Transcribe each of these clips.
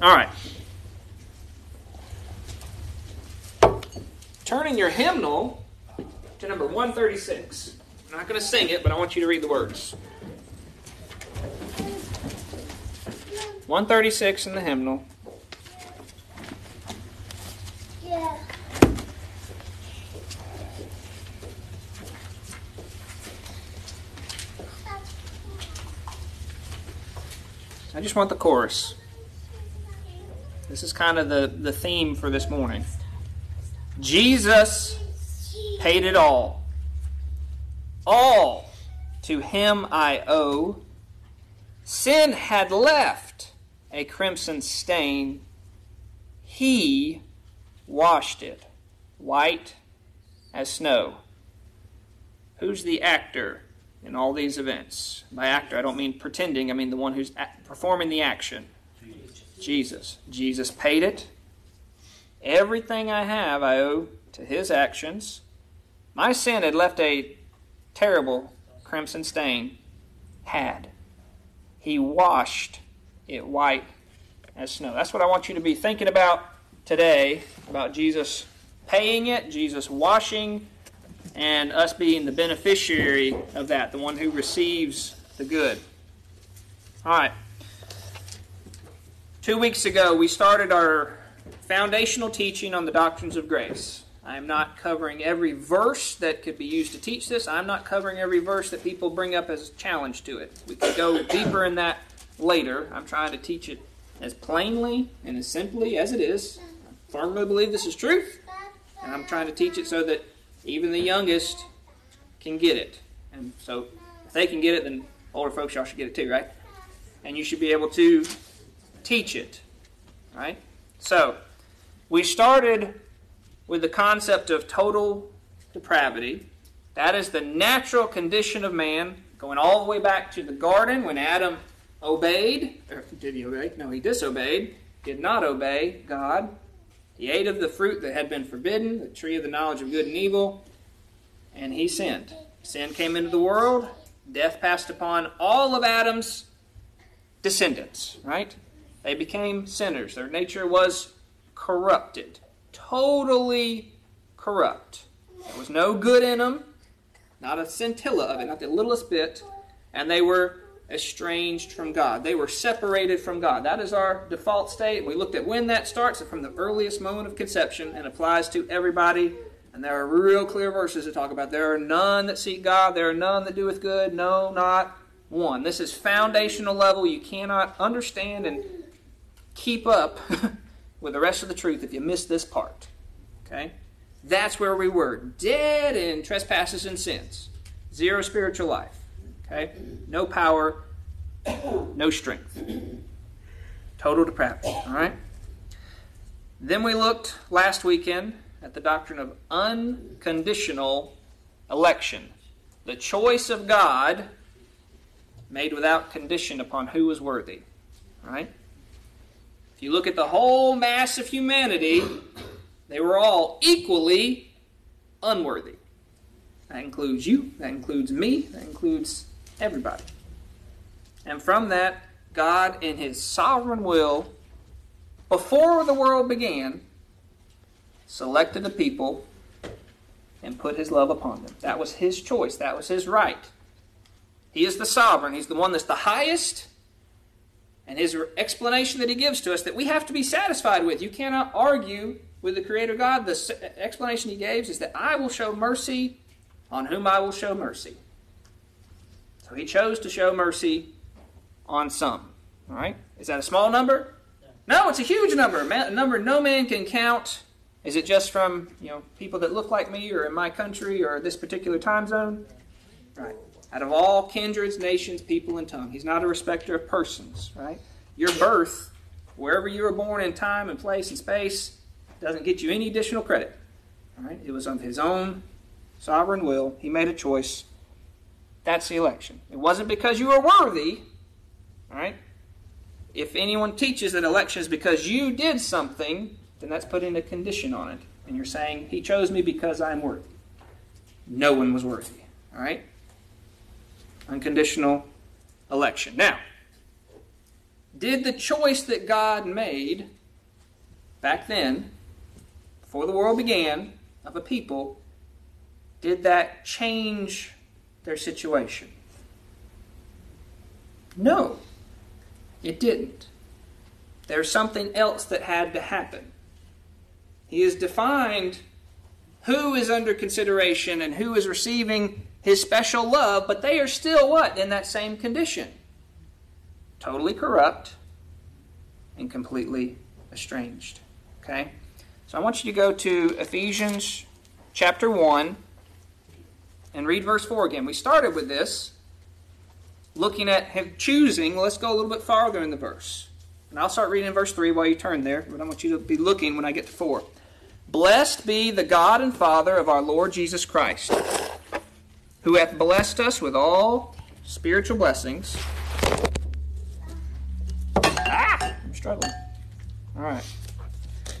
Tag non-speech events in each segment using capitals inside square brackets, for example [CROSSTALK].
All right. Turning your hymnal to number 136. I'm not going to sing it, but I want you to read the words. 136 in the hymnal. Yeah. I just want the chorus. This is kind of the, the theme for this morning. Jesus paid it all. All to him I owe. Sin had left a crimson stain. He washed it white as snow. Who's the actor in all these events? By actor, I don't mean pretending, I mean the one who's performing the action. Jesus. Jesus paid it. Everything I have I owe to his actions. My sin had left a terrible crimson stain. Had. He washed it white as snow. That's what I want you to be thinking about today about Jesus paying it, Jesus washing, and us being the beneficiary of that, the one who receives the good. All right. Two weeks ago, we started our foundational teaching on the doctrines of grace. I'm not covering every verse that could be used to teach this. I'm not covering every verse that people bring up as a challenge to it. We could go deeper in that later. I'm trying to teach it as plainly and as simply as it is. I firmly believe this is truth, and I'm trying to teach it so that even the youngest can get it. And so, if they can get it, then older folks, y'all should get it too, right? And you should be able to teach it, right? So, we started with the concept of total depravity. That is the natural condition of man, going all the way back to the garden when Adam obeyed. Or did he obey? No, he disobeyed. Did not obey God. He ate of the fruit that had been forbidden, the tree of the knowledge of good and evil, and he sinned. Sin came into the world. Death passed upon all of Adam's descendants, right? They became sinners. Their nature was corrupted. Totally corrupt. There was no good in them, not a scintilla of it, not the littlest bit. And they were estranged from God. They were separated from God. That is our default state. We looked at when that starts from the earliest moment of conception and applies to everybody. And there are real clear verses that talk about there are none that seek God, there are none that doeth good, no, not one. This is foundational level. You cannot understand and keep up [LAUGHS] with the rest of the truth if you miss this part. Okay? That's where we were. Dead in trespasses and sins. Zero spiritual life. Okay? No power, no strength. Total depravity. All right? Then we looked last weekend at the doctrine of unconditional election. The choice of God made without condition upon who was worthy. All right? If you look at the whole mass of humanity, they were all equally unworthy. That includes you, that includes me, that includes everybody. And from that, God, in His sovereign will, before the world began, selected a people and put His love upon them. That was His choice, that was His right. He is the sovereign, He's the one that's the highest. And His explanation that He gives to us that we have to be satisfied with. You cannot argue with the Creator God. The explanation He gave is that I will show mercy on whom I will show mercy. So he chose to show mercy on some. All right? Is that a small number? No, it's a huge number. A number no man can count. Is it just from you know people that look like me, or in my country, or this particular time zone? Right. Out of all kindreds, nations, people, and tongue, he's not a respecter of persons. Right. Your birth, wherever you were born in time and place and space, doesn't get you any additional credit. Right? It was of his own sovereign will. He made a choice that's the election. It wasn't because you were worthy, right? If anyone teaches that election is because you did something, then that's putting a condition on it. And you're saying, He chose me because I'm worthy. No one was worthy, all right? Unconditional election. Now, Did the choice that God made back then, before the world began, of a people, did that change their situation? No, it didn't. There's something else that had to happen. He has defined who is under consideration and who is receiving his special love, but they are still what? In that same condition. Totally corrupt and completely estranged. Okay? So I want you to go to Ephesians chapter 1 and read verse 4 again. We started with this, looking at him choosing. Let's go a little bit farther in the verse. And I'll start reading in verse 3 while you turn there, but I want you to be looking when I get to 4. Blessed be the God and Father of our Lord Jesus Christ, who hath blessed us with all spiritual blessings. Ah! I'm struggling. All right.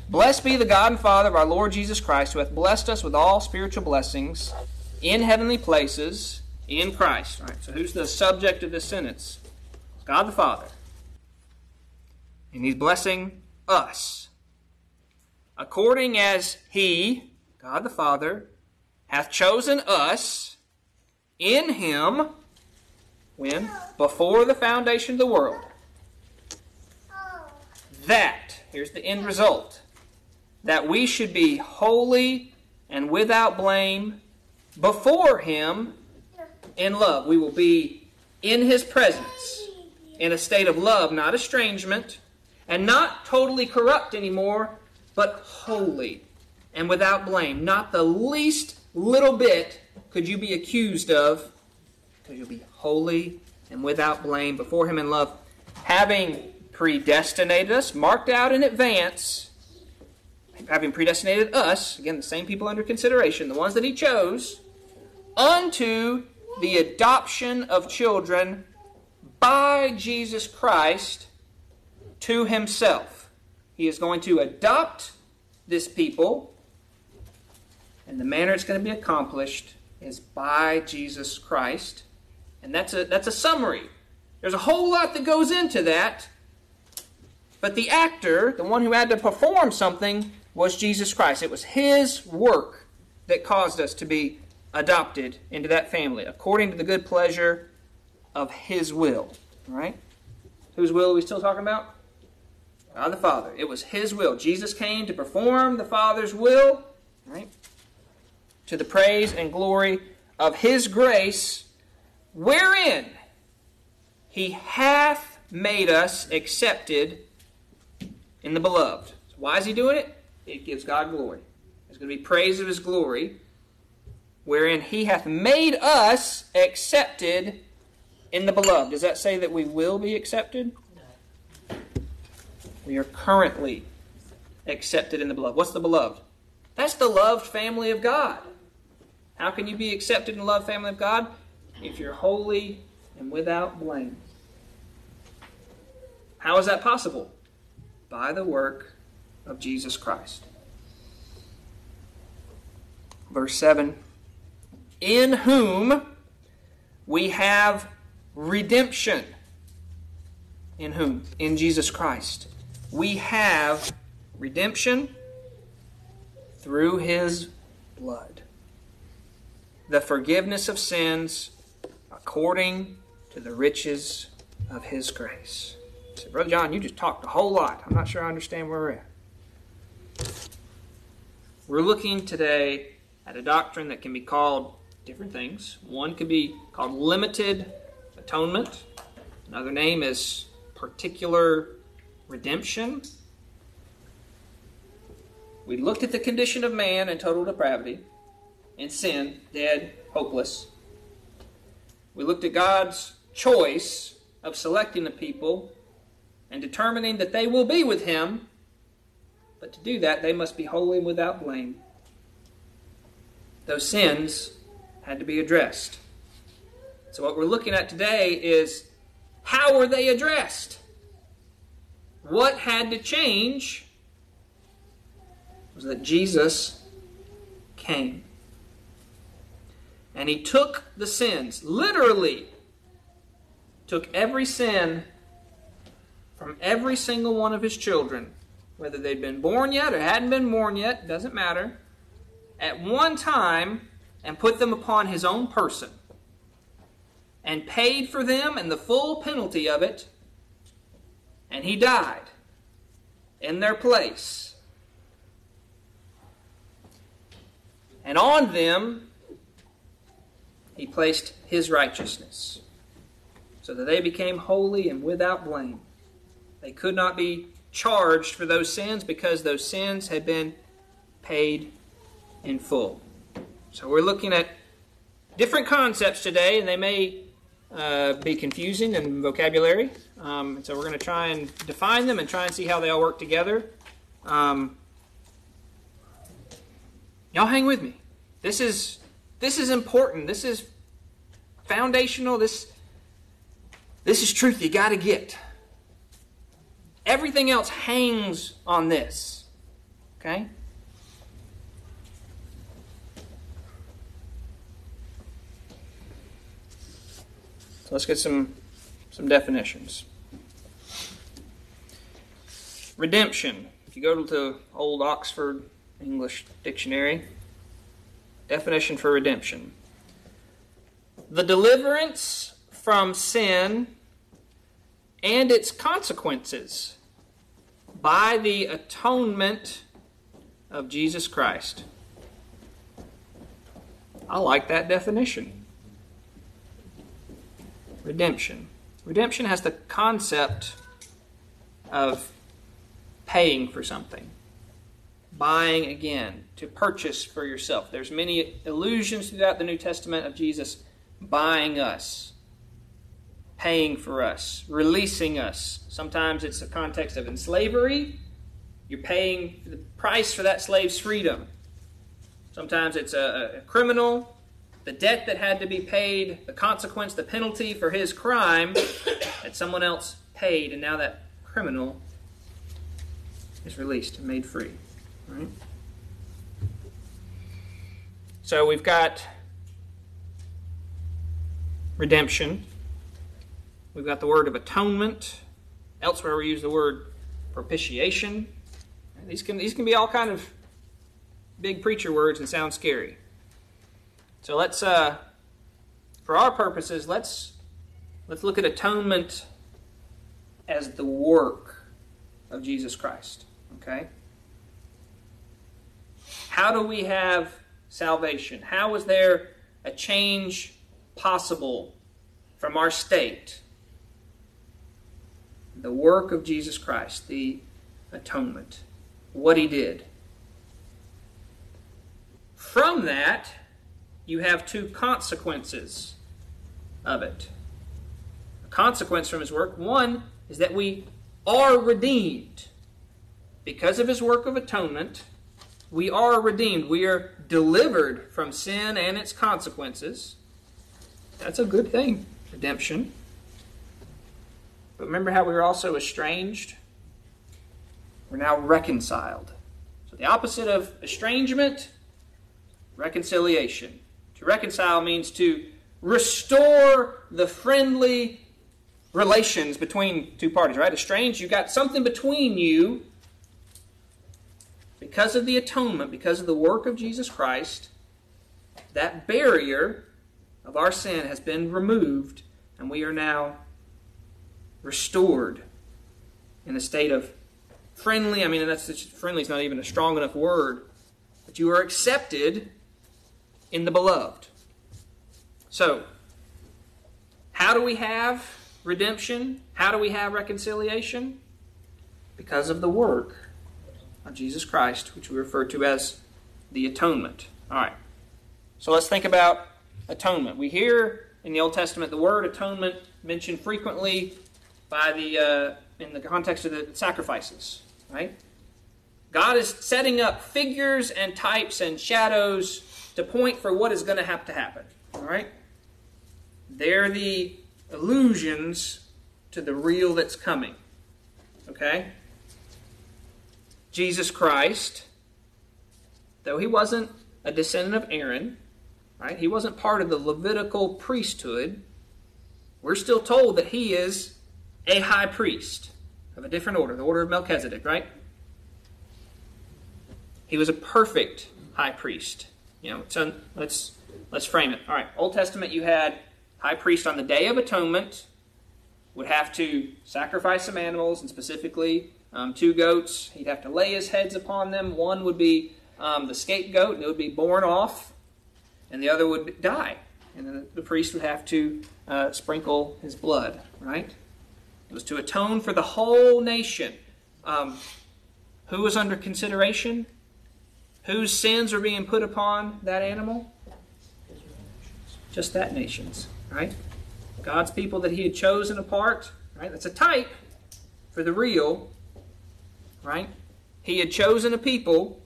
Blessed be the God and Father of our Lord Jesus Christ, who hath blessed us with all spiritual blessings in heavenly places in Christ. All right, so who's the subject of this sentence? God the Father. And he's blessing us. According as he, God the Father, hath chosen us in him when? Before the foundation of the world. That, here's the end result that we should be holy and without blame before Him in love. We will be in His presence in a state of love, not estrangement, and not totally corrupt anymore, but holy and without blame. Not the least little bit could you be accused of, because you'll be holy and without blame before Him in love, having predestinated us, marked out in advance having predestinated us, again, the same people under consideration, the ones that he chose, unto the adoption of children by Jesus Christ to himself. He is going to adopt this people, and the manner it's going to be accomplished is by Jesus Christ. And that's a, that's a summary. There's a whole lot that goes into that. But the actor, the one who had to perform something, was Jesus Christ. It was His work that caused us to be adopted into that family, according to the good pleasure of His will. Right? Whose will are we still talking about? God the Father. It was His will. Jesus came to perform the Father's will, right? To the praise and glory of His grace, wherein He hath made us accepted in the beloved. So why is He doing it? it gives God glory. There's going to be praise of his glory, wherein he hath made us accepted in the beloved. Does that say that we will be accepted? No. We are currently accepted in the beloved. What's the beloved? That's the loved family of God. How can you be accepted the loved family of God? If you're holy and without blame. How is that possible? By the work of Jesus Christ. Verse 7 In whom we have redemption. In whom? In Jesus Christ. We have redemption through his blood. The forgiveness of sins according to the riches of his grace. So, Brother John, you just talked a whole lot. I'm not sure I understand where we're at. We're looking today at a doctrine that can be called different things. One could be called limited atonement, another name is particular redemption. We looked at the condition of man in total depravity and sin, dead, hopeless. We looked at God's choice of selecting the people and determining that they will be with Him but to do that, they must be holy and without blame. Those sins had to be addressed. So, what we're looking at today is how were they addressed? What had to change was that Jesus came. And he took the sins, literally, took every sin from every single one of his children, whether they'd been born yet or hadn't been born yet, doesn't matter, at one time and put them upon his own person and paid for them and the full penalty of it, and he died in their place. And on them he placed his righteousness, so that they became holy and without blame. They could not be charged for those sins because those sins had been paid in full. So we're looking at different concepts today, and they may uh, be confusing in vocabulary. Um, so we're going to try and define them and try and see how they all work together. Um, y'all hang with me. This is this is important. This is foundational. This this is truth you got to get. Everything else hangs on this. Okay? So let's get some some definitions. Redemption. If you go to the old Oxford English Dictionary, definition for redemption. The deliverance from sin and its consequences by the atonement of Jesus Christ. I like that definition. Redemption. Redemption has the concept of paying for something, buying again, to purchase for yourself. There's many allusions throughout the New Testament of Jesus buying us, paying for us, releasing us. Sometimes it's a context of enslavery. You're paying the price for that slave's freedom. Sometimes it's a, a criminal the debt that had to be paid, the consequence, the penalty for his crime [COUGHS] that someone else paid, and now that criminal is released and made free. Right? So we've got redemption. We've got the word of atonement. Elsewhere we use the word propitiation. These can these can be all kind of big preacher words and sound scary. So let's, uh, for our purposes, let's let's look at atonement as the work of Jesus Christ. Okay. How do we have salvation? How is there a change possible from our state? The work of Jesus Christ, the atonement, what he did. From that, you have two consequences of it. A consequence from his work one is that we are redeemed. Because of his work of atonement, we are redeemed. We are delivered from sin and its consequences. That's a good thing, redemption. But remember how we were also estranged? We're now reconciled. So the opposite of estrangement, reconciliation. To reconcile means to restore the friendly relations between two parties, right? Estranged, you got something between you because of the atonement, because of the work of Jesus Christ. That barrier of our sin has been removed, and we are now restored in a state of friendly. I mean, that's friendly is not even a strong enough word, but you are accepted in the beloved. So, how do we have redemption? How do we have reconciliation? Because of the work of Jesus Christ, which we refer to as the atonement. All right. So let's think about atonement. We hear in the Old Testament the word atonement mentioned frequently by the uh, in the context of the sacrifices, right? God is setting up figures and types and shadows to point for what is going to have to happen. All right? They're the illusions to the real that's coming. Okay? Jesus Christ, though he wasn't a descendant of Aaron, right? He wasn't part of the Levitical priesthood. We're still told that he is a high priest of a different order, the order of Melchizedek, right? He was a perfect high priest. You know, so let's let's frame it. All right, Old Testament, you had high priest on the Day of Atonement would have to sacrifice some animals, and specifically um, two goats. He'd have to lay his heads upon them. One would be um, the scapegoat, and it would be borne off, and the other would die. And then the priest would have to uh, sprinkle his blood, right? It was to atone for the whole nation. Um, who was under consideration? Whose sins were being put upon that animal? Just that nation's, right? God's people that he had chosen apart, right? That's a type for the real, right? He had chosen a people,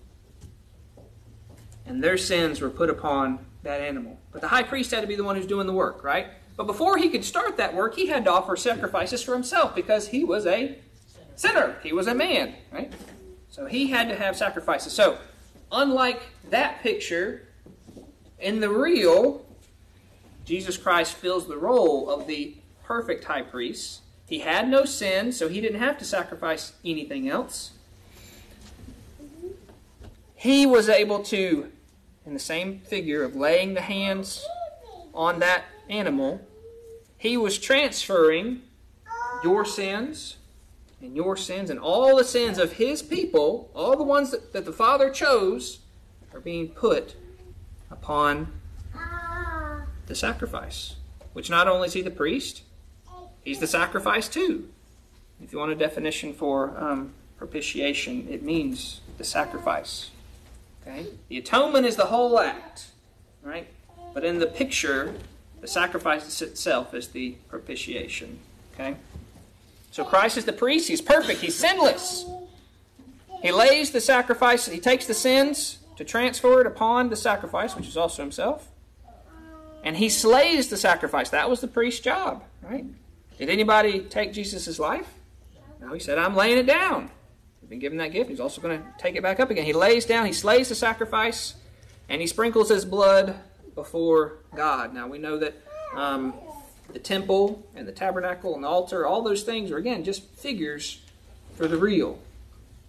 and their sins were put upon that animal. But the high priest had to be the one who's doing the work, right? But before he could start that work, he had to offer sacrifices for himself because he was a sinner. He was a man, right? So he had to have sacrifices. So, unlike that picture, in the real, Jesus Christ fills the role of the perfect high priest. He had no sin, so he didn't have to sacrifice anything else. He was able to, in the same figure of laying the hands on that animal, he was transferring your sins and your sins and all the sins of his people, all the ones that, that the Father chose, are being put upon the sacrifice, which not only is he the priest, he's the sacrifice too. If you want a definition for um, propitiation, it means the sacrifice. Okay? The atonement is the whole act, right? But in the picture, the sacrifice itself is the propitiation. Okay? So Christ is the priest. He's perfect. He's sinless. He lays the sacrifice, he takes the sins to transfer it upon the sacrifice, which is also himself. And he slays the sacrifice. That was the priest's job, right? Did anybody take Jesus' life? No, he said, I'm laying it down. He's been given that gift. He's also going to take it back up again. He lays down, he slays the sacrifice, and he sprinkles his blood before God. Now, we know that um, the temple and the tabernacle and the altar, all those things are, again, just figures for the real.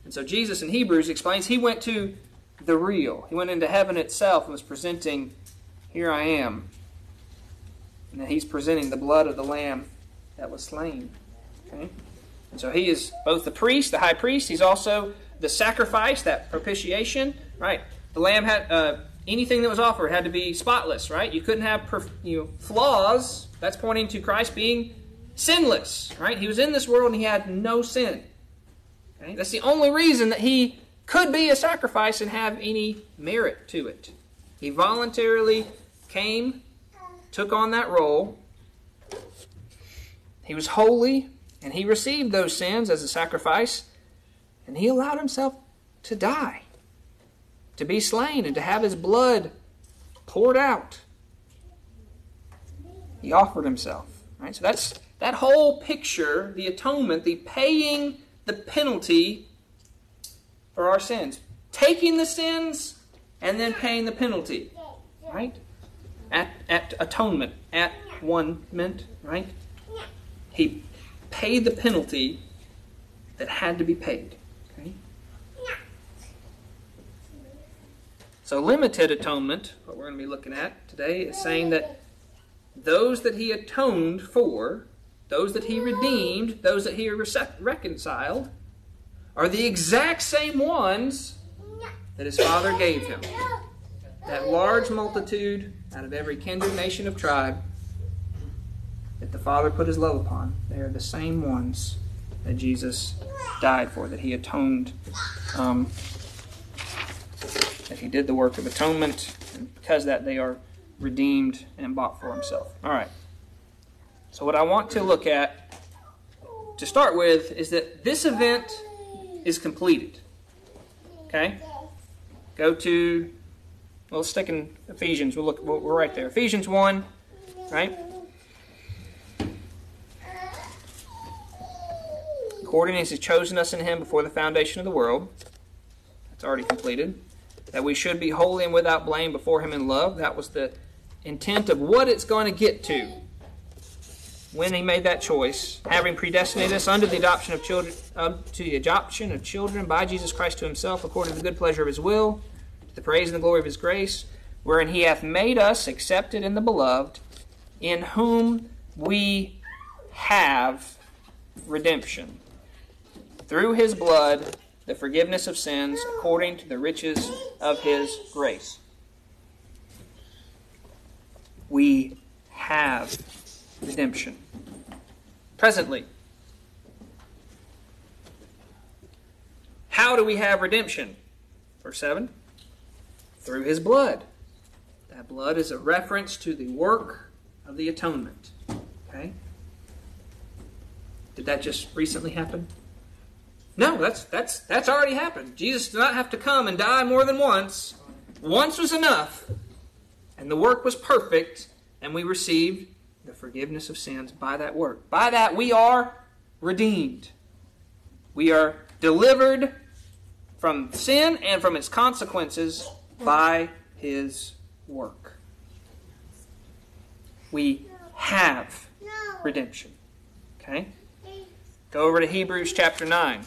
And so Jesus in Hebrews explains he went to the real. He went into heaven itself and was presenting, Here I am. And he's presenting the blood of the Lamb that was slain. Okay? And so he is both the priest, the high priest, he's also the sacrifice, that propitiation, right? The lamb had uh, anything that was offered had to be spotless, right? You couldn't have perf- you know, flaws. That's pointing to Christ being sinless, right? He was in this world and he had no sin. Okay? That's the only reason that he could be a sacrifice and have any merit to it. He voluntarily came took on that role. He was holy, and he received those sins as a sacrifice, and he allowed himself to die, to be slain, and to have his blood poured out. He offered himself. Right? So that's that whole picture, the atonement, the paying the penalty for our sins. Taking the sins and then paying the penalty. Right? at, at atonement, at one meant, right? He paid the penalty that had to be paid. So, limited atonement, what we're going to be looking at today, is saying that those that he atoned for, those that he redeemed, those that he reconciled, are the exact same ones that his father gave him. That large multitude out of every kindred, nation, of tribe that the Father put his love upon. They are the same ones that Jesus died for, that he atoned, um, that he did the work of atonement, and because that they are redeemed and bought for himself. All right. So, what I want to look at to start with is that this event is completed. Okay? Go to We'll stick in Ephesians. We'll look. We're right there. Ephesians one, right? According as He's chosen us in Him before the foundation of the world, that's already completed. That we should be holy and without blame before Him in love. That was the intent of what it's going to get to. when he made that choice, having predestinated us under the adoption of children, to the adoption of children by Jesus Christ to himself, according to the good pleasure of his will, to the praise and the glory of his grace, wherein he hath made us accepted in the beloved, in whom we have redemption. Through his blood, the forgiveness of sins, according to the riches of his grace. We have redemption. Presently. How do we have redemption? Verse 7 Through his blood. That blood is a reference to the work of the atonement. Okay? Did that just recently happen? No, that's that's that's already happened. Jesus did not have to come and die more than once. Once was enough, and the work was perfect, and we received the forgiveness of sins by that work. By that we are redeemed. We are delivered from sin and from its consequences by his work. We have redemption. Okay? Go over to Hebrews chapter 9.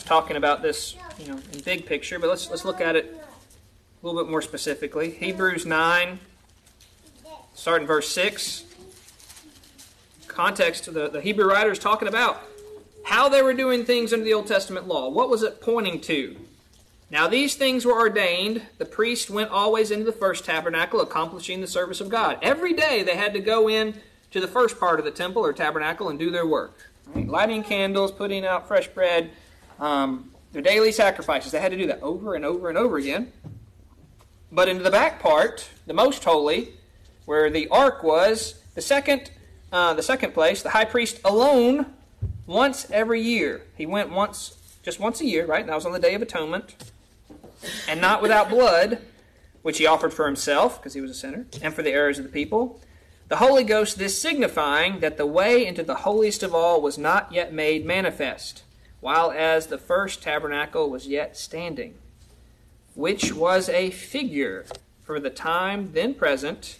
It's talking about this, you know, in big picture, but let's let's look at it a little bit more specifically. Hebrews 9, starting verse 6. Context the, the Hebrew writer is talking about how they were doing things under the Old Testament law. What was it pointing to? Now these things were ordained. The priest went always into the first tabernacle, accomplishing the service of God. Every day they had to go in to the first part of the temple or tabernacle and do their work. Right? Lighting candles, putting out fresh bread, um, their daily sacrifices. They had to do that over and over and over again. But into the back part, the most holy, where the ark was, the second, uh, the second place, the high priest alone, once every year. He went once, just once a year, right? That was on the Day of Atonement and not without blood, which he offered for himself, because he was a sinner, and for the errors of the people. The Holy Ghost, this signifying that the way into the holiest of all was not yet made manifest, while as the first tabernacle was yet standing, which was a figure for the time then present,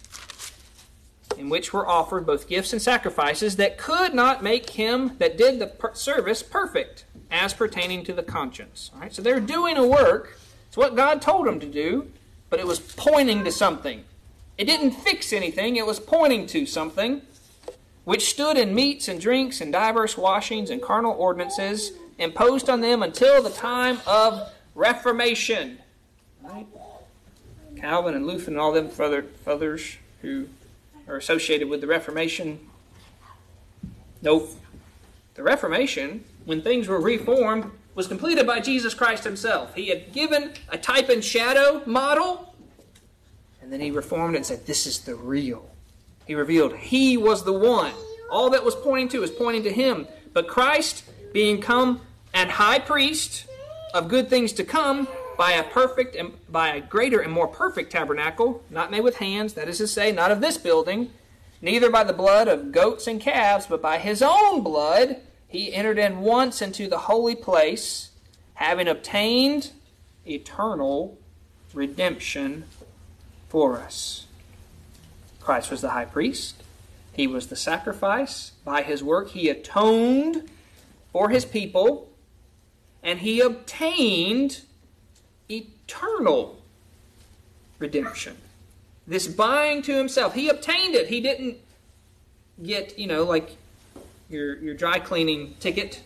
in which were offered both gifts and sacrifices that could not make him that did the per- service perfect, as pertaining to the conscience. All right, so they're doing a work it's what God told them to do, but it was pointing to something. It didn't fix anything, it was pointing to something, which stood in meats and drinks and divers washings and carnal ordinances imposed on them until the time of Reformation. Right? Calvin and Luther and all them others who are associated with the Reformation. Nope. The Reformation, when things were reformed, was completed by Jesus Christ himself. He had given a type and shadow model, and then he reformed and said, This is the real. He revealed he was the one. All that was pointing to is pointing to him. But Christ, being come and high priest of good things to come, by a perfect and by a greater and more perfect tabernacle, not made with hands, that is to say, not of this building, neither by the blood of goats and calves, but by his own blood he entered in once into the holy place, having obtained eternal redemption for us. Christ was the high priest. He was the sacrifice. By his work, he atoned for his people, and he obtained eternal redemption. This buying to himself, he obtained it. He didn't get, you know, like your, your dry cleaning ticket.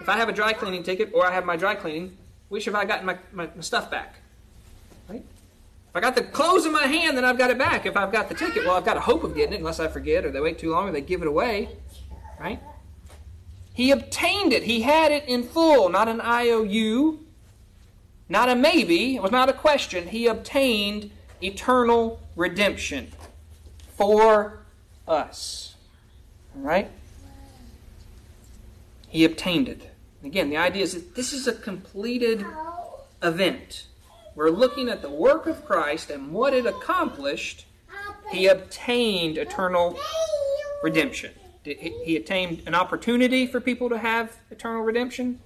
If I have a dry cleaning ticket or I have my dry cleaning, which have I gotten my, my, my stuff back? Right? If I got the clothes in my hand, then I've got it back. If I've got the ticket, well, I've got a hope of getting it unless I forget or they wait too long or they give it away. Right? He obtained it. He had it in full, not an IOU, not a maybe. It was not a question. He obtained eternal redemption for us. Right? He obtained it. Again, the idea is that this is a completed event. We're looking at the work of Christ and what it accomplished. He obtained eternal redemption. He obtained an opportunity for people to have eternal redemption?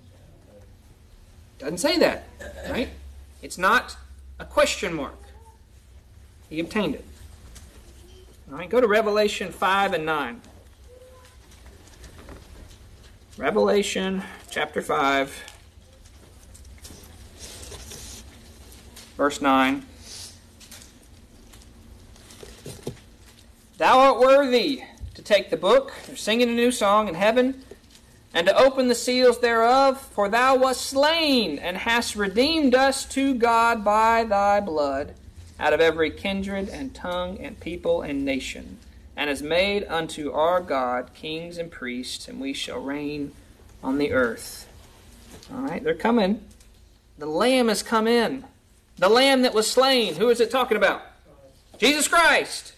Doesn't say that, right? It's not a question mark. He obtained it. All right, go to Revelation 5 and 9. Revelation chapter 5, verse 9. Thou art worthy to take the book, they're singing a new song in heaven, and to open the seals thereof, for thou wast slain, and hast redeemed us to God by thy blood, out of every kindred and tongue and people and nation and has made unto our God kings and priests, and we shall reign on the earth. All right, they're coming. The Lamb has come in. The Lamb that was slain. Who is it talking about? Jesus Christ.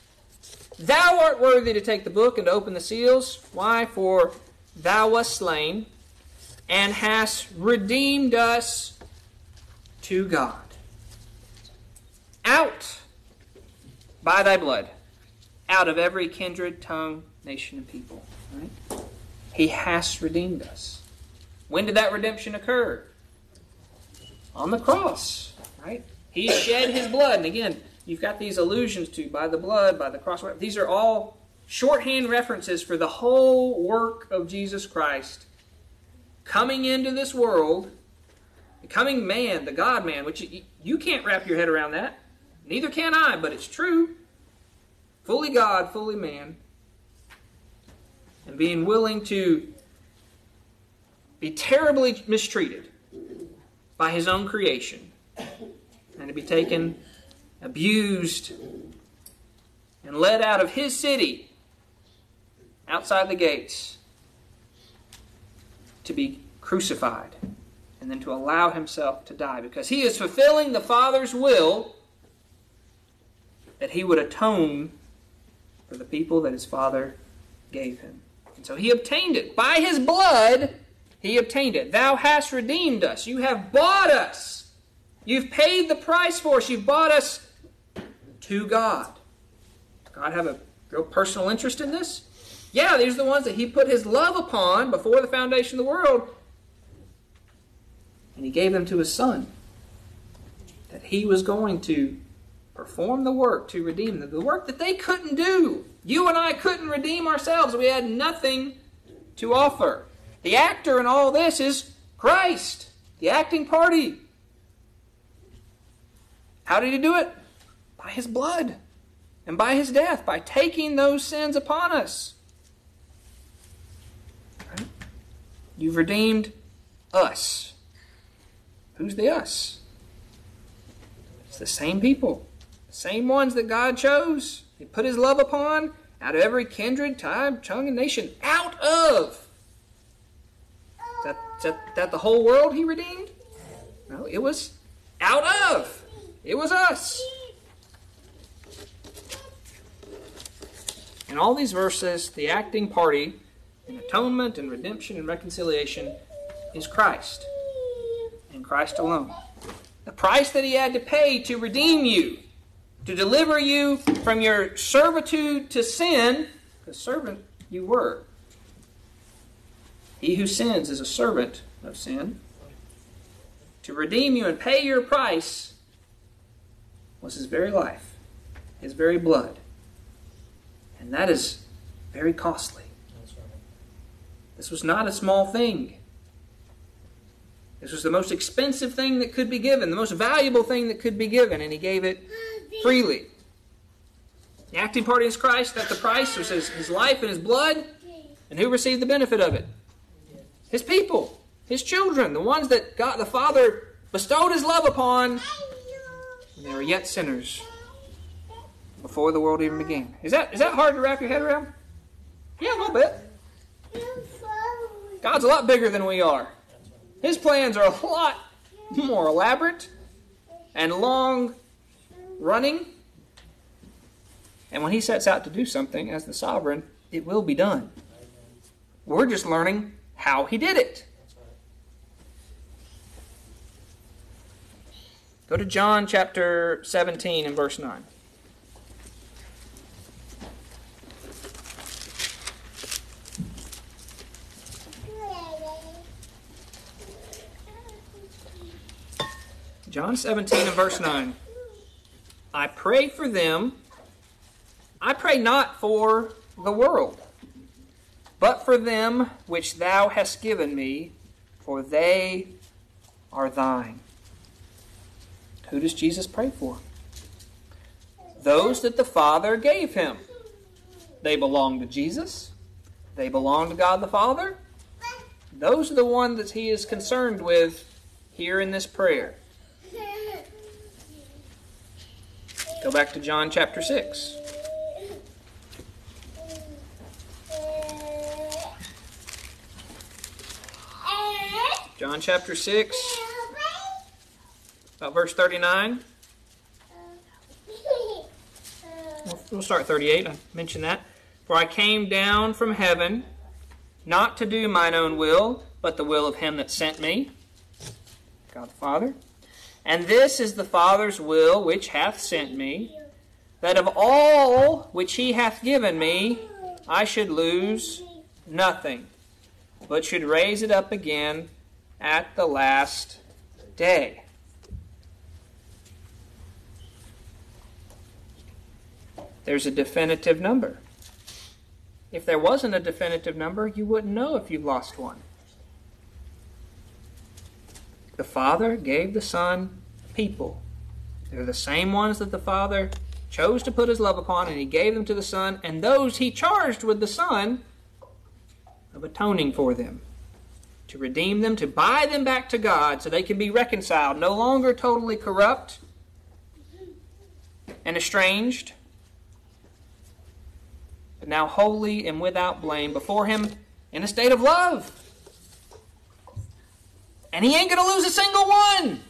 Thou art worthy to take the book and to open the seals. Why? For thou wast slain and hast redeemed us to God. Out by thy blood out of every kindred, tongue, nation, and people. Right? He has redeemed us. When did that redemption occur? On the cross, right? He shed his blood. And again, you've got these allusions to by the blood, by the cross. These are all shorthand references for the whole work of Jesus Christ coming into this world, becoming man, the God man, which you, you can't wrap your head around that. Neither can I, but it's true fully God, fully man, and being willing to be terribly mistreated by his own creation and to be taken, abused, and led out of his city outside the gates to be crucified and then to allow himself to die because he is fulfilling the Father's will that he would atone for the people that his father gave him. And so he obtained it. By his blood, he obtained it. Thou hast redeemed us. You have bought us. You've paid the price for us. You've bought us to God. Does God have a real personal interest in this? Yeah, these are the ones that he put his love upon before the foundation of the world. And he gave them to his son. That he was going to perform the work to redeem them. The work that they couldn't do. You and I couldn't redeem ourselves. We had nothing to offer. The actor in all this is Christ, the acting party. How did he do it? By his blood and by his death, by taking those sins upon us. Right? You've redeemed us. Who's the us? It's the same people. Same ones that God chose. He put his love upon out of every kindred, tribe, tongue, and nation. Out of. That, that the whole world he redeemed? No, it was out of. It was us. In all these verses, the acting party in atonement and redemption and reconciliation is Christ and Christ alone. The price that he had to pay to redeem you to deliver you from your servitude to sin, because servant you were. He who sins is a servant of sin. To redeem you and pay your price was his very life, his very blood. And that is very costly. This was not a small thing. This was the most expensive thing that could be given, the most valuable thing that could be given, and he gave it freely. The acting party is Christ that the price was his, his life and his blood. And who received the benefit of it? His people, his children, the ones that God the Father bestowed his love upon And they were yet sinners before the world even began. Is that is that hard to wrap your head around? Yeah, a little bit. God's a lot bigger than we are. His plans are a lot more elaborate and long running. And when he sets out to do something as the sovereign, it will be done. We're just learning how he did it. Go to John chapter 17 and verse 9. John 17 and verse 9. I pray for them. I pray not for the world, but for them which thou hast given me, for they are thine. Who does Jesus pray for? Those that the Father gave him. They belong to Jesus. They belong to God the Father. Those are the ones that he is concerned with here in this prayer. Go back to John chapter 6. John chapter 6, about verse 39. We'll start 38. I mentioned that. For I came down from heaven not to do mine own will, but the will of him that sent me, God the Father. And this is the Father's will which hath sent me, that of all which he hath given me, I should lose nothing, but should raise it up again at the last day. There's a definitive number. If there wasn't a definitive number, you wouldn't know if you lost one. The Father gave the Son people. They're the same ones that the Father chose to put his love upon, and he gave them to the Son, and those he charged with the Son of atoning for them, to redeem them, to buy them back to God so they can be reconciled, no longer totally corrupt and estranged, but now holy and without blame before him in a state of love. And he ain't going to lose a single one.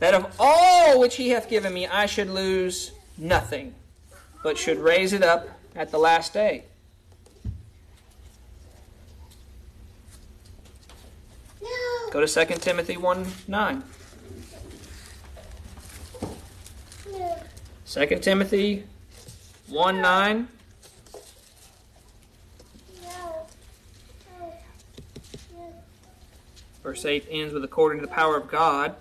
That of all which he hath given me, I should lose nothing, but should raise it up at the last day. Go to 2 Timothy 1 9. 2 Timothy 1 9. Verse 8 ends with according to the power of God,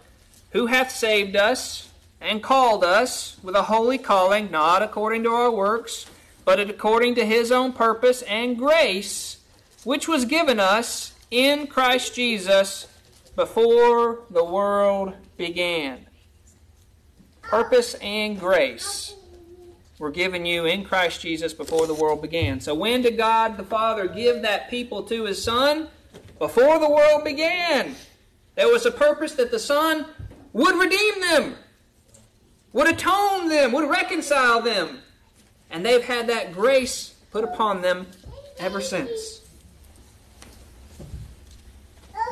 who hath saved us and called us with a holy calling, not according to our works, but according to his own purpose and grace, which was given us in Christ Jesus before the world began. Purpose and grace were given you in Christ Jesus before the world began. So, when did God the Father give that people to his Son? Before the world began. There was a purpose that the Son would redeem them, would atone them, would reconcile them. And they've had that grace put upon them ever since.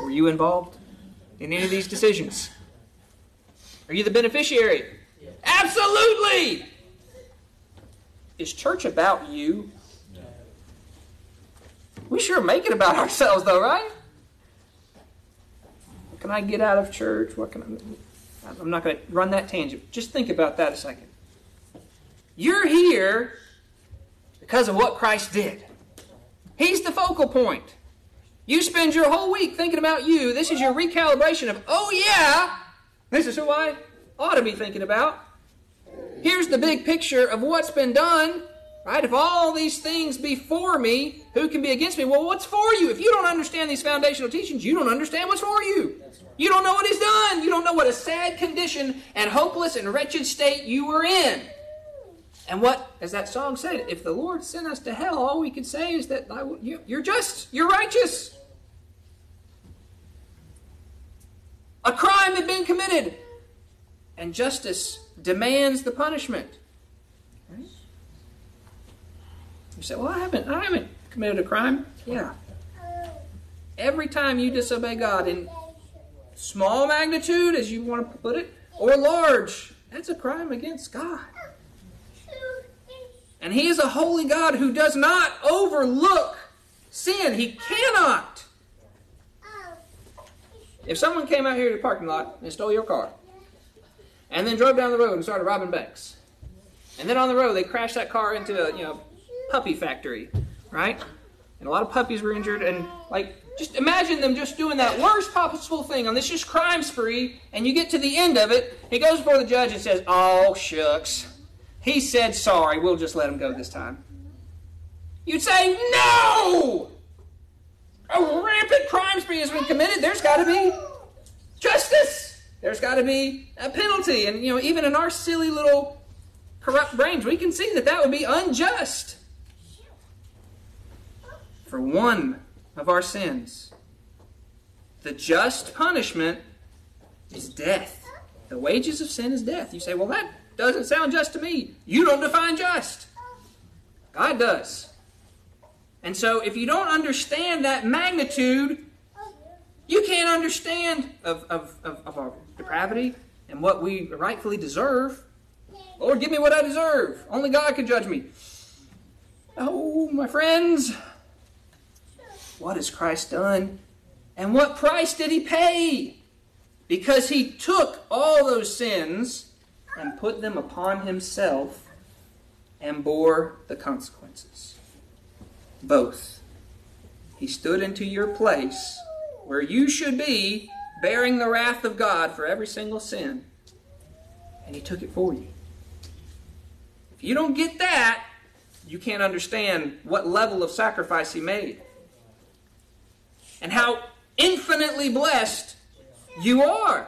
Were you involved in any of these decisions? Are you the beneficiary? Absolutely! Is church about you? We sure make it about [LAUGHS] ourselves, though, right? What can I get out of church? What can I? I'm not going to run that tangent. Just think about that a second. You're here because of what Christ did. He's the focal point. You spend your whole week thinking about you. This is your recalibration of, oh yeah, this is who I ought to be thinking about. Here's the big picture of what's been done. Right? If all these things be for me, who can be against me? Well, what's for you? If you don't understand these foundational teachings, you don't understand what's for you. You don't know what is done. You don't know what a sad condition and hopeless and wretched state you were in. And what, as that song said, if the Lord sent us to hell, all we could say is that you're just, you're righteous. A crime had been committed, and justice demands the punishment. Right? You say, "Well, I haven't, I haven't committed a crime." Yeah. Every time you disobey God in small magnitude, as you want to put it, or large, that's a crime against God. And He is a holy God who does not overlook sin. He cannot. If someone came out here to the parking lot and stole your car, and then drove down the road and started robbing banks, and then on the road they crashed that car into a you know puppy factory, right? And a lot of puppies were injured, and like Just imagine them just doing that worst possible thing on this just crime spree, and you get to the end of it. He goes before the judge and says, "Oh shucks, he said sorry. We'll just let him go this time." You'd say, "No! A rampant crime spree has been committed. There's got to be justice. There's got to be a penalty." And you know, even in our silly little corrupt brains, we can see that that would be unjust for one of our sins. The just punishment is death. The wages of sin is death. You say, well, that doesn't sound just to me. You don't define just. God does. And so, if you don't understand that magnitude, you can't understand of, of, of, of our depravity and what we rightfully deserve. Lord, give me what I deserve. Only God can judge me. Oh, my friends, what has Christ done? And what price did he pay? Because he took all those sins and put them upon himself and bore the consequences. Both. He stood into your place where you should be, bearing the wrath of God for every single sin, and he took it for you. If you don't get that, you can't understand what level of sacrifice he made and how infinitely blessed you are.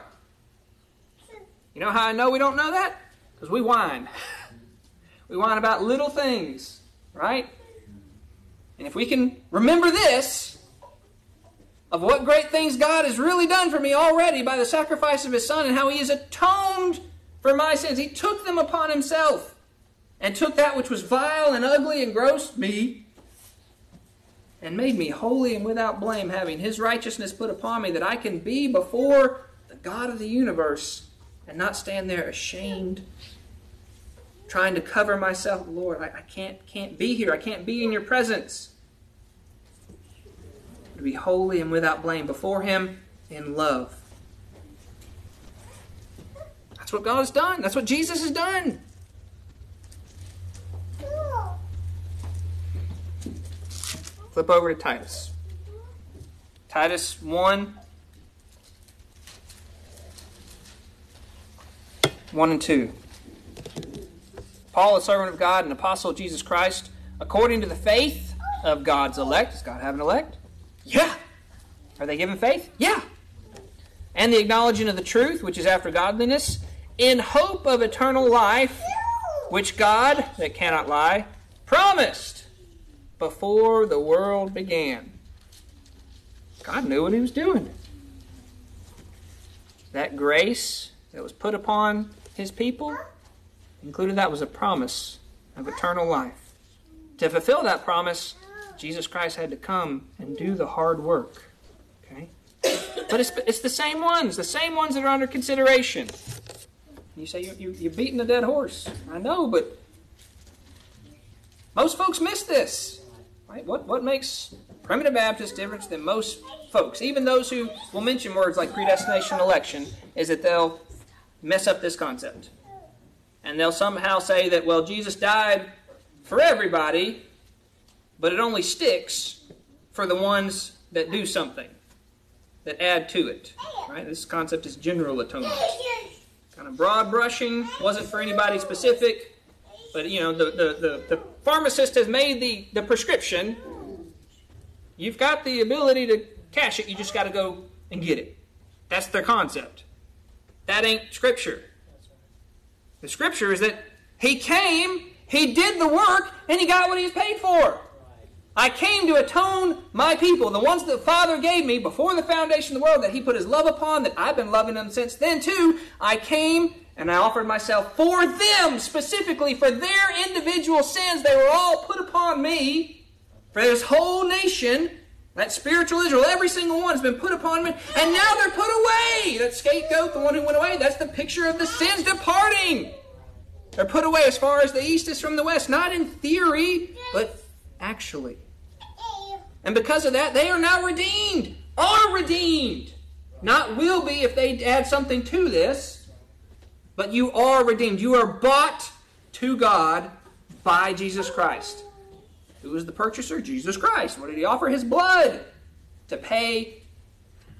You know how I know we don't know that? Because we whine. We whine about little things, right? And if we can remember this, of what great things God has really done for me already by the sacrifice of His Son and how He has atoned for my sins, He took them upon Himself and took that which was vile and ugly and gross, me, and made me holy and without blame, having his righteousness put upon me, that I can be before the God of the universe and not stand there ashamed, trying to cover myself. Lord, I, I can't, can't be here. I can't be in your presence. To be holy and without blame before him in love. That's what God has done. That's what Jesus has done. Flip over to Titus. Titus 1 1 and 2. Paul, a servant of God and apostle of Jesus Christ, according to the faith of God's elect. Does God have an elect? Yeah. Are they given faith? Yeah. And the acknowledging of the truth, which is after godliness, in hope of eternal life, which God, that cannot lie, promised before the world began. God knew what He was doing. That grace that was put upon His people, included that was a promise of eternal life. To fulfill that promise, Jesus Christ had to come and do the hard work. Okay? But it's, it's the same ones, the same ones that are under consideration. You say you, you, you're beating a dead horse. I know, but most folks miss this. Right? What, what makes primitive Baptists different than most folks, even those who will mention words like predestination election, is that they'll mess up this concept. And they'll somehow say that, well, Jesus died for everybody, but it only sticks for the ones that do something, that add to it. Right? This concept is general atonement. Kind of broad brushing, wasn't for anybody specific. But you know, the, the, the, the, pharmacist has made the, the prescription. You've got the ability to cash it, you just got to go and get it. That's their concept. That ain't scripture. The scripture is that he came, he did the work, and he got what he was paid for. I came to atone my people, the ones that the Father gave me before the foundation of the world, that He put His love upon, that I've been loving them since then too. I came and I offered myself for them, specifically for their individual sins. They were all put upon me. For this whole nation, that spiritual Israel, every single one has been put upon me, and now they're put away. That scapegoat, the one who went away, that's the picture of the sins departing. They're put away as far as the east is from the west, not in theory, but actually. And because of that, they are now redeemed, are redeemed. Not will be if they add something to this but you are redeemed. You are bought to God by Jesus Christ. Who is the purchaser? Jesus Christ. What did he offer? His blood. to pay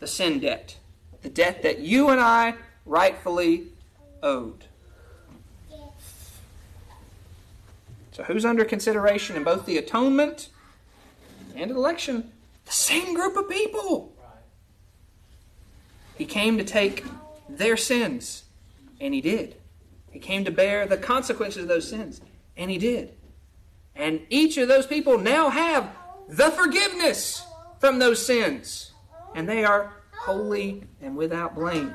the sin debt, the debt that you and I rightfully owed. So, who's under consideration in both the atonement and election? The same group of people. He came to take their sins, and he did. He came to bear the consequences of those sins, and he did. And each of those people now have the forgiveness from those sins, and they are holy and without blame.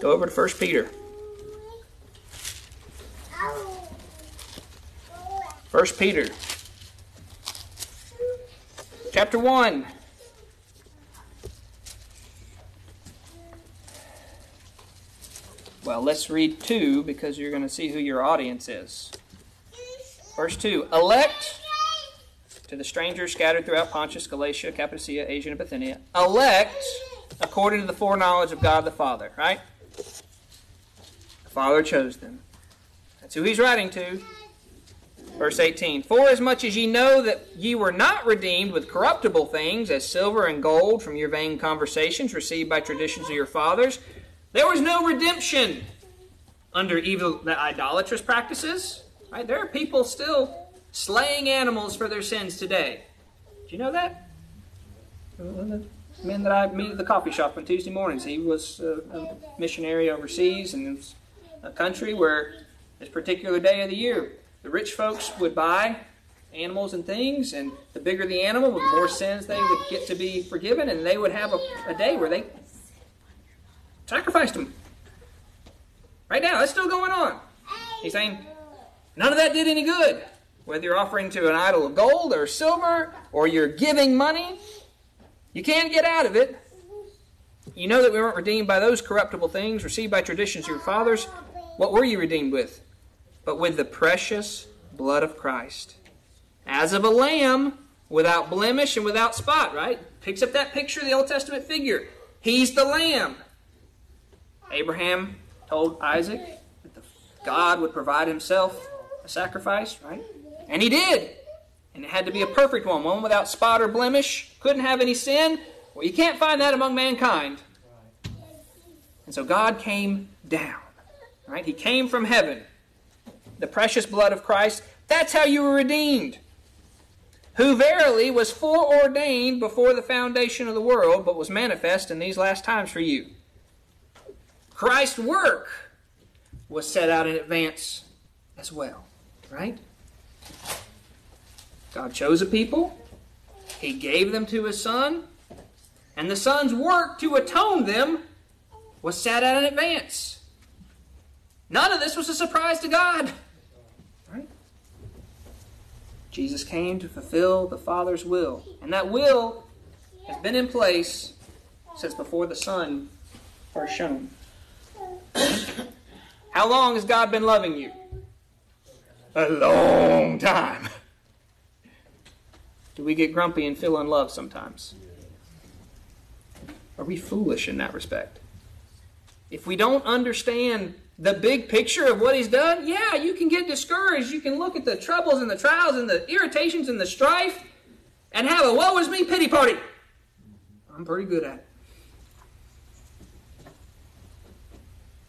Go over to 1 Peter. 1 Peter. Chapter 1. Well, let's read 2 because you're going to see who your audience is. Verse 2 Elect to the strangers scattered throughout Pontus, Galatia, Cappadocia, Asia, and Bithynia. Elect according to the foreknowledge of God the Father, right? The Father chose them. That's who he's writing to. Verse 18 For as much as ye know that ye were not redeemed with corruptible things, as silver and gold from your vain conversations received by traditions of your fathers, there was no redemption under evil the idolatrous practices. Right? There are people still slaying animals for their sins today. Do you know that? The man that I meet at the coffee shop on Tuesday mornings, he was a missionary overseas and a country where this particular day of the year, the rich folks would buy animals and things, and the bigger the animal, the more sins they would get to be forgiven, and they would have a, a day where they sacrificed them. Right now, that's still going on. He's saying none of that did any good. Whether you're offering to an idol of gold or silver, or you're giving money, you can't get out of it. You know that we weren't redeemed by those corruptible things received by traditions of your fathers, what were you redeemed with? But with the precious blood of Christ. As of a lamb, without blemish and without spot, right? Picks up that picture of the Old Testament figure. He's the lamb. Abraham told Isaac that God would provide himself a sacrifice, right? And he did. And it had to be a perfect one, one without spot or blemish, couldn't have any sin. Well, you can't find that among mankind. And so God came down. Right? He came from heaven. The precious blood of Christ. That's how you were redeemed. Who verily was foreordained before the foundation of the world, but was manifest in these last times for you. Christ's work was set out in advance as well. Right? God chose a people. He gave them to his son. And the son's work to atone them was set out in advance. None of this was a surprise to God. Jesus came to fulfill the Father's will. And that will has been in place since before the sun first shone. [COUGHS] How long has God been loving you? A long time. Do we get grumpy and feel unloved sometimes? Are we foolish in that respect? If we don't understand the big picture of what he's done, yeah, you can get discouraged. You can look at the troubles and the trials and the irritations and the strife and have a woe is me pity party. I'm pretty good at it.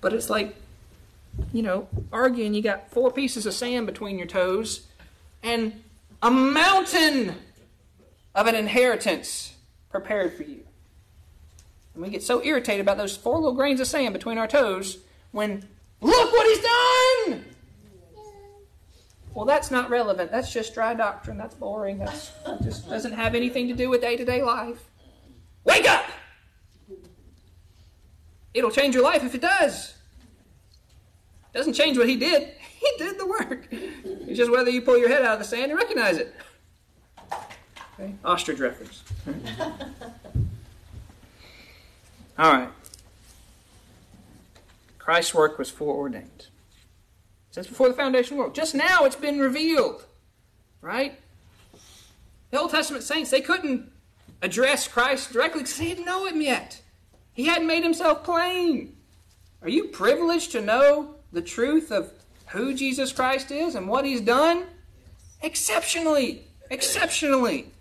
But it's like, you know, arguing, you got four pieces of sand between your toes and a mountain of an inheritance prepared for you. And we get so irritated about those four little grains of sand between our toes when, look what he's done! Well, that's not relevant. That's just dry doctrine. That's boring. That's, that just doesn't have anything to do with day to day life. Wake up! It'll change your life if it does. It doesn't change what he did. [LAUGHS] He did the work. It's just whether you pull your head out of the sand and recognize it. Okay? Ostrich reference. [LAUGHS] All right. Christ's work was foreordained. Since before the foundation of the world. Just now it's been revealed. Right? The Old Testament saints, they couldn't address Christ directly because they didn't know him yet. He hadn't made himself plain. Are you privileged to know the truth of who Jesus Christ is and what he's done? Exceptionally. Exceptionally.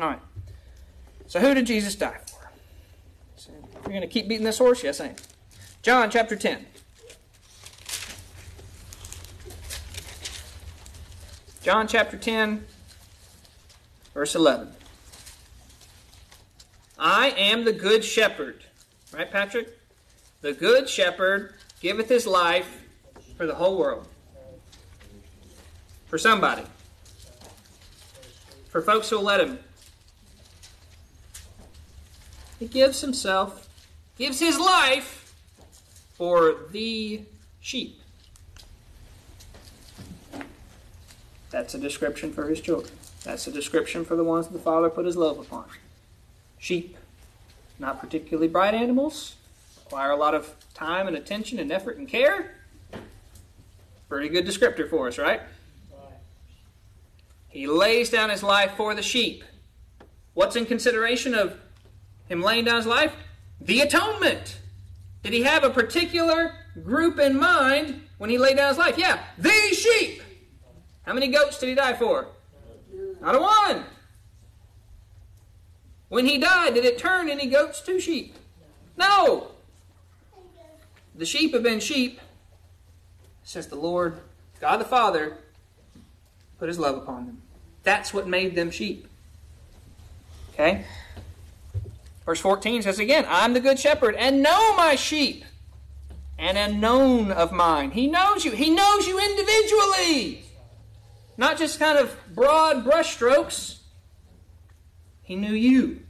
All right. So who did Jesus die for? So we're going to keep beating this horse? Yes, I am. John chapter 10. John chapter 10, verse 11. I am the good shepherd. Right, Patrick? The good shepherd giveth his life for the whole world. For somebody. For folks who'll let him. He gives himself, gives his life for the sheep. That's a description for his children. That's a description for the ones the Father put his love upon. Sheep, not particularly bright animals, require a lot of time and attention and effort and care. Pretty good descriptor for us, right? He lays down his life for the sheep. What's in consideration of him laying down his life? The atonement. Did he have a particular group in mind when he laid down his life? Yeah, the sheep. How many goats did he die for? Not a one. When he died, did it turn any goats to sheep? No. The sheep have been sheep since the Lord, God the Father, put his love upon them. That's what made them sheep. Okay? Verse 14 says again, I'm the good shepherd and know my sheep and am known of mine. He knows you. He knows you individually. Not just kind of broad brushstrokes. He knew you.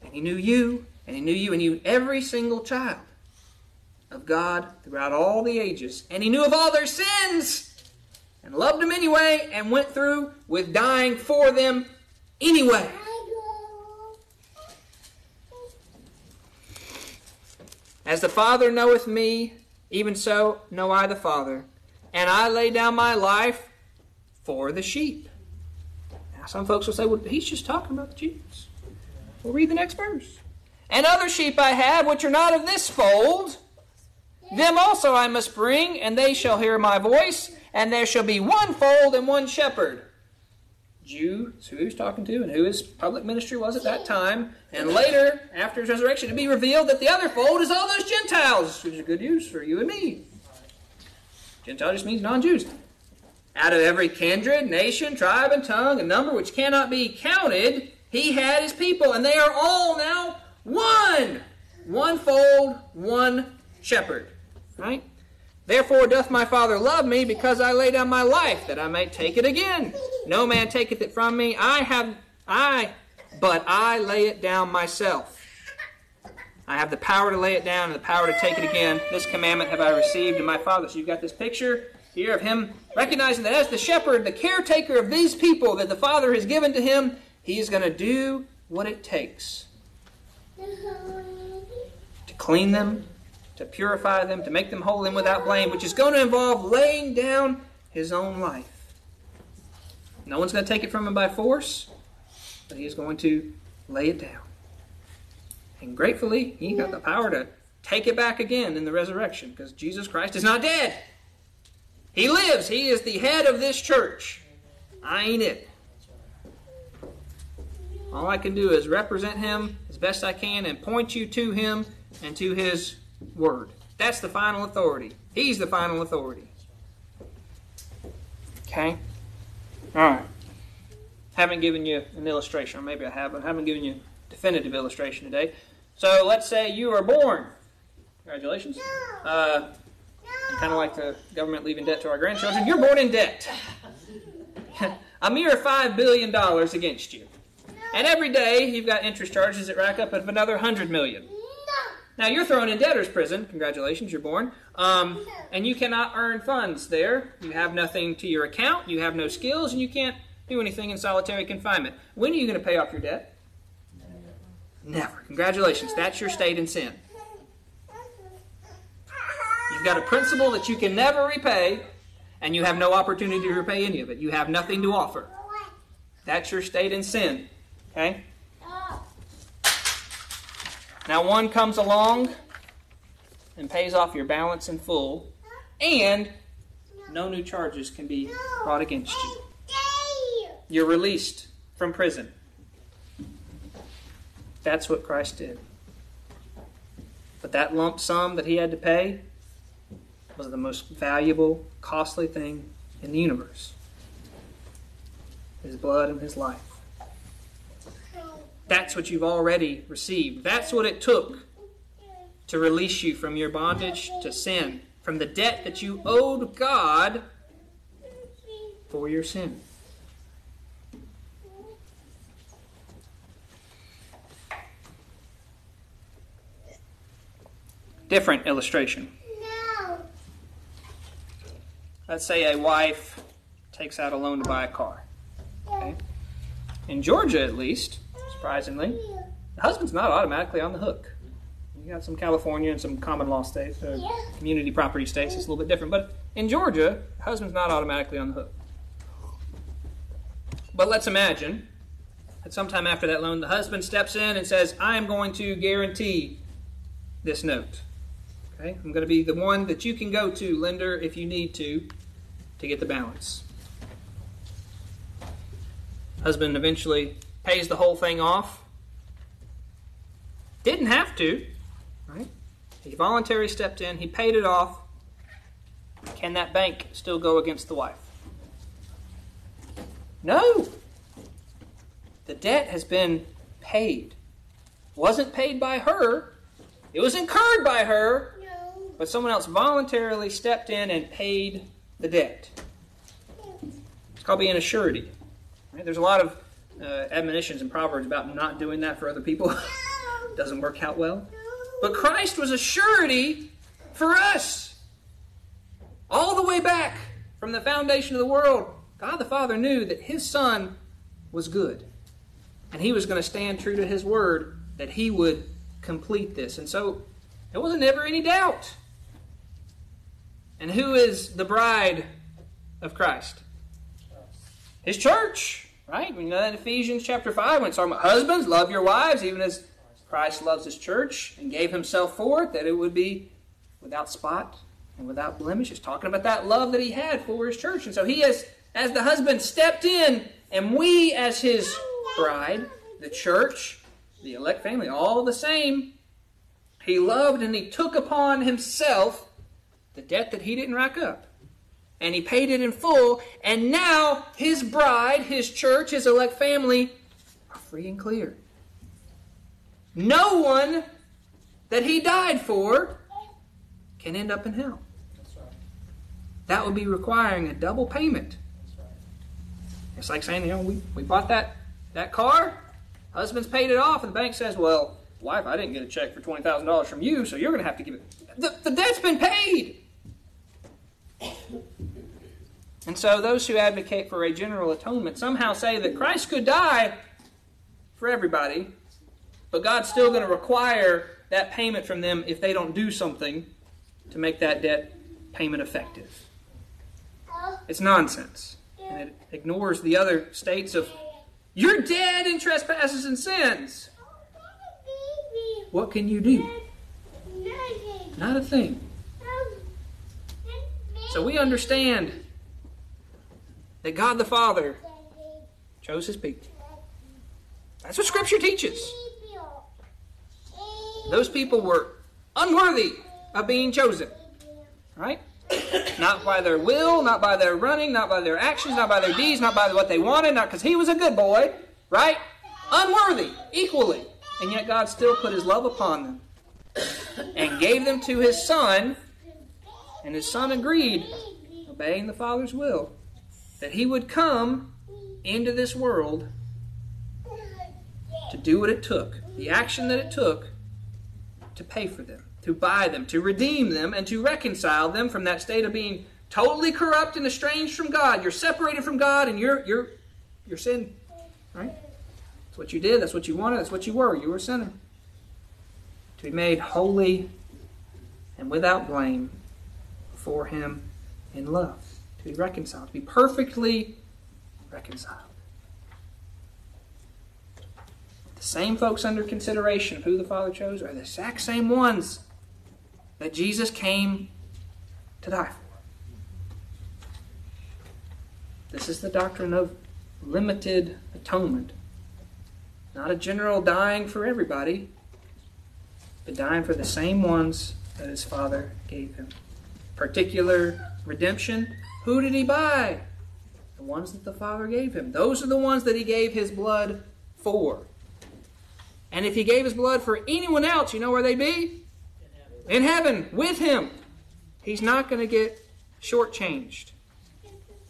And he knew you, and he knew you, and he knew every single child of God throughout all the ages. And he knew of all their sins and loved them anyway and went through with dying for them anyway. As the Father knoweth me, even so know I the Father. And I lay down my life for the sheep. Now, some folks will say, well, he's just talking about the sheep. We'll read the next verse. And other sheep I have, which are not of this fold, them also I must bring, and they shall hear my voice, and there shall be one fold and one shepherd. Jew, who he was talking to, and who his public ministry was at that time. And later, after his resurrection, to be revealed that the other fold is all those Gentiles, which is good news for you and me. Gentile just means non Jews. Out of every kindred, nation, tribe, and tongue, a number which cannot be counted, he had his people, and they are all now one. One fold, one shepherd. Right? Therefore doth my Father love me, because I lay down my life, that I may take it again. No man taketh it from me. I have I but I lay it down myself. I have the power to lay it down and the power to take it again. This commandment have I received of my Father. So you've got this picture here of him recognizing that as the shepherd, the caretaker of these people that the Father has given to him, he is going to do what it takes to clean them, to purify them, to make them holy and without blame, which is going to involve laying down his own life. No one's going to take it from him by force, but he is going to lay it down. And gratefully, he got the power to take it back again in the resurrection because Jesus Christ is not dead. He lives. He is the head of this church. I ain't it. All I can do is represent him as best I can and point you to him and to his word. That's the final authority. He's the final authority. Okay? All right. Haven't given you an illustration, or maybe I have, but I haven't given you a definitive illustration today. So let's say you are born. Congratulations. No. Uh, kind of like the government leaving debt to our grandchildren. You're born in debt. [LAUGHS] a mere $5 billion against you. And every day you've got interest charges that rack up of another $100 million. Now you're thrown in debtor's prison. Congratulations, you're born. Um, and you cannot earn funds there. You have nothing to your account. You have no skills, and you can't do anything in solitary confinement. When are you going to pay off your debt? Never. Congratulations. That's your state in sin. You've got a principal that you can never repay, and you have no opportunity to repay any of it. You have nothing to offer. That's your state in sin. Okay? Now, one comes along and pays off your balance in full, and no new charges can be brought against you. You're released from prison. That's what Christ did. But that lump sum that he had to pay was the most valuable, costly thing in the universe his blood and his life. That's what you've already received. That's what it took to release you from your bondage to sin, from the debt that you owed God for your sin. Different illustration. Let's say a wife takes out a loan to buy a car. Okay? In Georgia, at least, surprisingly, the husband's not automatically on the hook. You got some California and some common law states, uh, community property states, it's a little bit different. But in Georgia, the husband's not automatically on the hook. But let's imagine that sometime after that loan, the husband steps in and says, I am going to guarantee this note. Okay? I'm going to be the one that you can go to, lender, if you need to, to get the balance. Husband eventually pays the whole thing off. Didn't have to, right? He voluntarily stepped in, he paid it off. Can that bank still go against the wife? No. The debt has been paid. Wasn't paid by her. It was incurred by her, no. but someone else voluntarily stepped in and paid the debt. It's called being a surety. Right? There's a lot of uh, admonitions and proverbs about not doing that for other people. [LAUGHS] Doesn't work out well. But Christ was a surety for us. All the way back from the foundation of the world, God the Father knew that His Son was good. And He was going to stand true to His word that He would complete this. And so there wasn't ever any doubt. And who is the bride of Christ? His church. Right? We know that in Ephesians chapter 5 when it's talking about husbands, love your wives, even as Christ loves his church and gave himself for it, that it would be without spot and without blemish. It's talking about that love that he had for his church. And so he has, as the husband, stepped in, and we as his bride, the church, the elect family, all the same, he loved and he took upon himself the debt that he didn't rack up and he paid it in full, and now his bride, his church, his elect family are free and clear. No one that he died for can end up in hell. That would be requiring a double payment. It's like saying, you know, we, we bought that, that car, husband's paid it off, and the bank says, well, wife, I didn't get a check for $20,000 from you, so you're going to have to give it. The, the debt's been paid. And so those who advocate for a general atonement somehow say that Christ could die for everybody, but God's still going to require that payment from them if they don't do something to make that debt payment effective. It's nonsense. And it ignores the other states of you're dead in trespasses and sins. What can you do? Not a thing. So we understand that God the Father chose his people. That's what Scripture teaches. Those people were unworthy of being chosen. Right? Not by their will, not by their running, not by their actions, not by their deeds, not by what they wanted, not because he was a good boy. Right? Unworthy, equally. And yet God still put his love upon them and gave them to his son. And his son agreed, obeying the Father's will that he would come into this world to do what it took, the action that it took to pay for them, to buy them, to redeem them, and to reconcile them from that state of being totally corrupt and estranged from God. You're separated from God and you're you're you're sin. Right? That's what you did, that's what you wanted, that's what you were. You were a sinner. To be made holy and without blame before him in love to be reconciled, to be perfectly reconciled. The same folks under consideration of who the Father chose are the exact same ones that Jesus came to die for. This is the doctrine of limited atonement. Not a general dying for everybody, but dying for the same ones that his Father gave him. Particular redemption, who did he buy? The ones that the Father gave him. Those are the ones that he gave his blood for. And if he gave his blood for anyone else, you know where they'd be? In heaven, with him. He's not going to get shortchanged.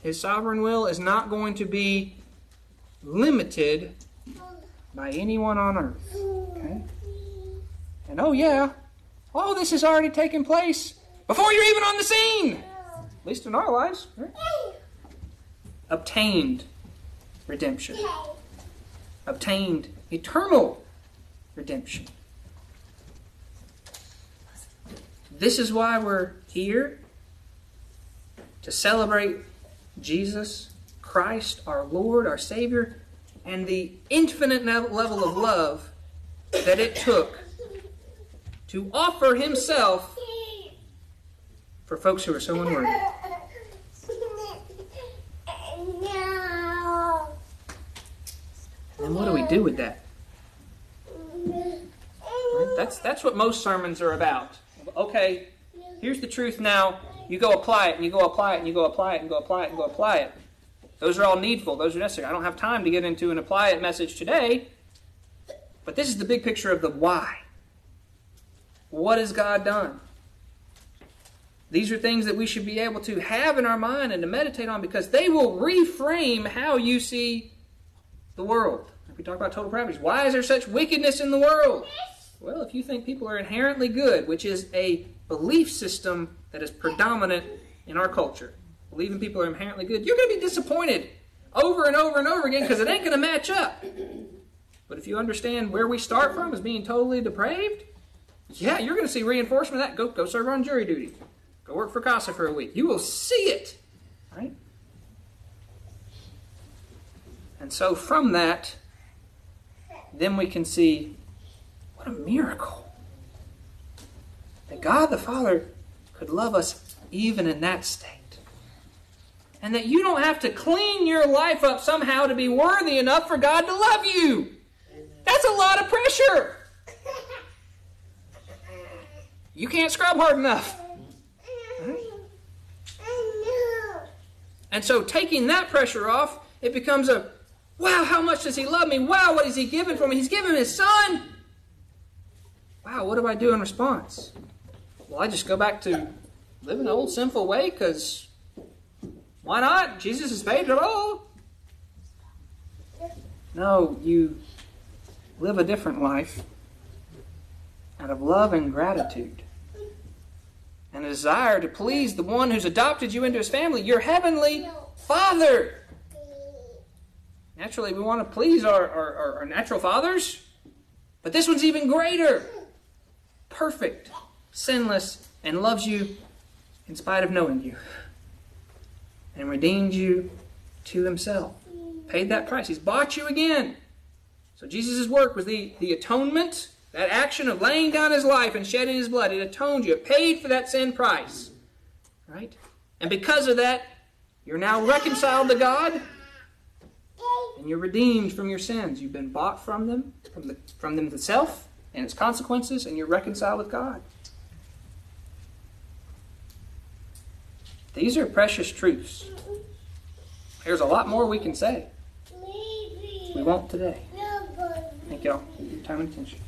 His sovereign will is not going to be limited by anyone on earth. Okay? And oh, yeah, all this has already taken place before you're even on the scene. Least in our lives. Right? Obtained redemption. Obtained eternal redemption. This is why we're here to celebrate Jesus Christ, our Lord, our Savior, and the infinite level of love that it took to offer Himself for folks who are so unworthy. And what do we do with that? Right? That's, that's what most sermons are about. Okay, here's the truth now. You go apply it, and you go apply it, and you go apply it, and go apply it, and go apply it. Those are all needful. Those are necessary. I don't have time to get into an apply it message today. But this is the big picture of the why. What has God done? These are things that we should be able to have in our mind and to meditate on because they will reframe how you see the world. We talk about total depravity, why is there such wickedness in the world? Well, if you think people are inherently good, which is a belief system that is predominant in our culture, believing people are inherently good, you're going to be disappointed over and over and over again because it ain't going to match up. But if you understand where we start from as being totally depraved, yeah, you're going to see reinforcement of that. Go, go serve on jury duty. Go work for CASA for a week. You will see it. Right? And so from that, then we can see what a miracle. That God the Father could love us even in that state. And that you don't have to clean your life up somehow to be worthy enough for God to love you. That's a lot of pressure. You can't scrub hard enough. And so taking that pressure off, it becomes a wow, how much does he love me? Wow, what has he given for me? He's given his son. Wow, what do I do in response? Well, I just go back to living the old sinful way because why not? Jesus has paid it all. No, you live a different life out of love and gratitude and a desire to please the one who's adopted you into his family, your heavenly Father. Naturally, we want to please our, our, our natural fathers, but this one's even greater. Perfect, sinless, and loves you in spite of knowing you, and redeemed you to himself. Paid that price. He's bought you again. So Jesus' work was the, the atonement that action of laying down his life and shedding his blood, it atoned you. It paid for that sin price. Right? And because of that, you're now reconciled to God and you're redeemed from your sins. You've been bought from them, from, the, from them itself and its consequences, and you're reconciled with God. These are precious truths. There's a lot more we can say. We won't today. Thank y'all for your time and attention.